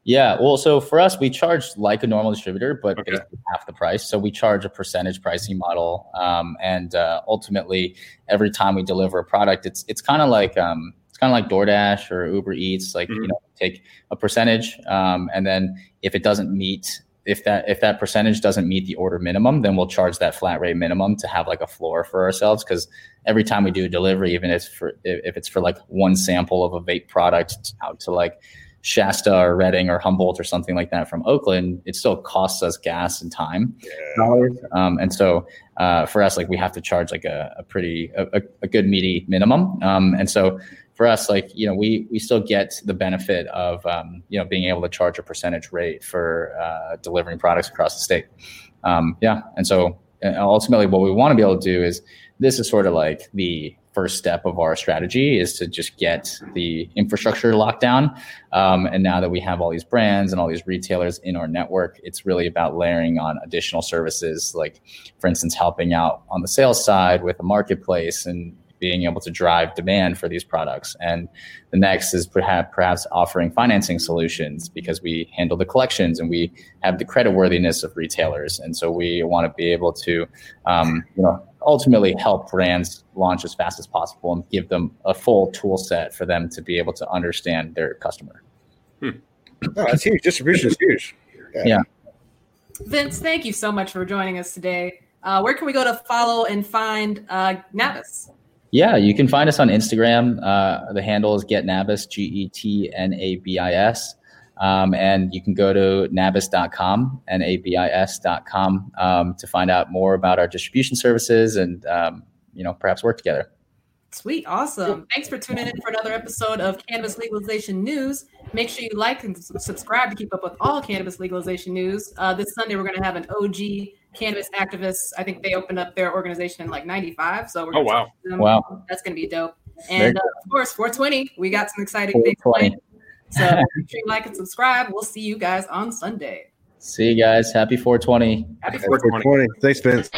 Yeah, well, so for us, we charge like a normal distributor, but okay. basically half the price. So we charge a percentage pricing model, um, and uh, ultimately, every time we deliver a product, it's it's kind of like um, kind of like DoorDash or Uber Eats. Like mm-hmm. you know, take a percentage, um, and then if it doesn't meet if that if that percentage doesn't meet the order minimum, then we'll charge that flat rate minimum to have like a floor for ourselves. Because every time we do a delivery, even if for if it's for like one sample of a vape product out to like Shasta or Redding or Humboldt or something like that from Oakland, it still costs us gas and time dollars. Um, and so uh, for us, like we have to charge like a, a pretty a, a, good meaty minimum. Um, and so for us, like you know, we we still get the benefit of um, you know being able to charge a percentage rate for uh, delivering products across the state. Um, yeah, and so uh, ultimately, what we want to be able to do is this is sort of like the first step of our strategy is to just get the infrastructure locked down. Um, and now that we have all these brands and all these retailers in our network, it's really about layering on additional services, like, for instance, helping out on the sales side with a marketplace and being able to drive demand for these products. And the next is perhaps perhaps offering financing solutions because we handle the collections and we have the credit worthiness of retailers. And so we want to be able to, um, you know, ultimately help brands launch as fast as possible and give them a full tool set for them to be able to understand their customer. Hmm. Oh, that's huge. Distribution is huge. Yeah. yeah. Vince, thank you so much for joining us today. Uh, where can we go to follow and find uh, Nabis? Yeah, you can find us on Instagram. Uh, the handle is Get Nabis, G E T N A B I S. Um, and you can go to nabis.com, N-A-B-I-S.com, um, to find out more about our distribution services and, um, you know, perhaps work together. Sweet. Awesome. Thanks for tuning in for another episode of Cannabis Legalization News. Make sure you like and subscribe to keep up with all cannabis legalization news. Uh, this Sunday, we're going to have an OG cannabis activists. I think they opened up their organization in like 95. So we're oh, wow. Wow. That's going to be dope. And uh, of course, 420, we got some exciting things planned. So make sure you like and subscribe. We'll see you guys on Sunday. See you guys. Happy 420. Happy 420. 420. Thanks, Vince.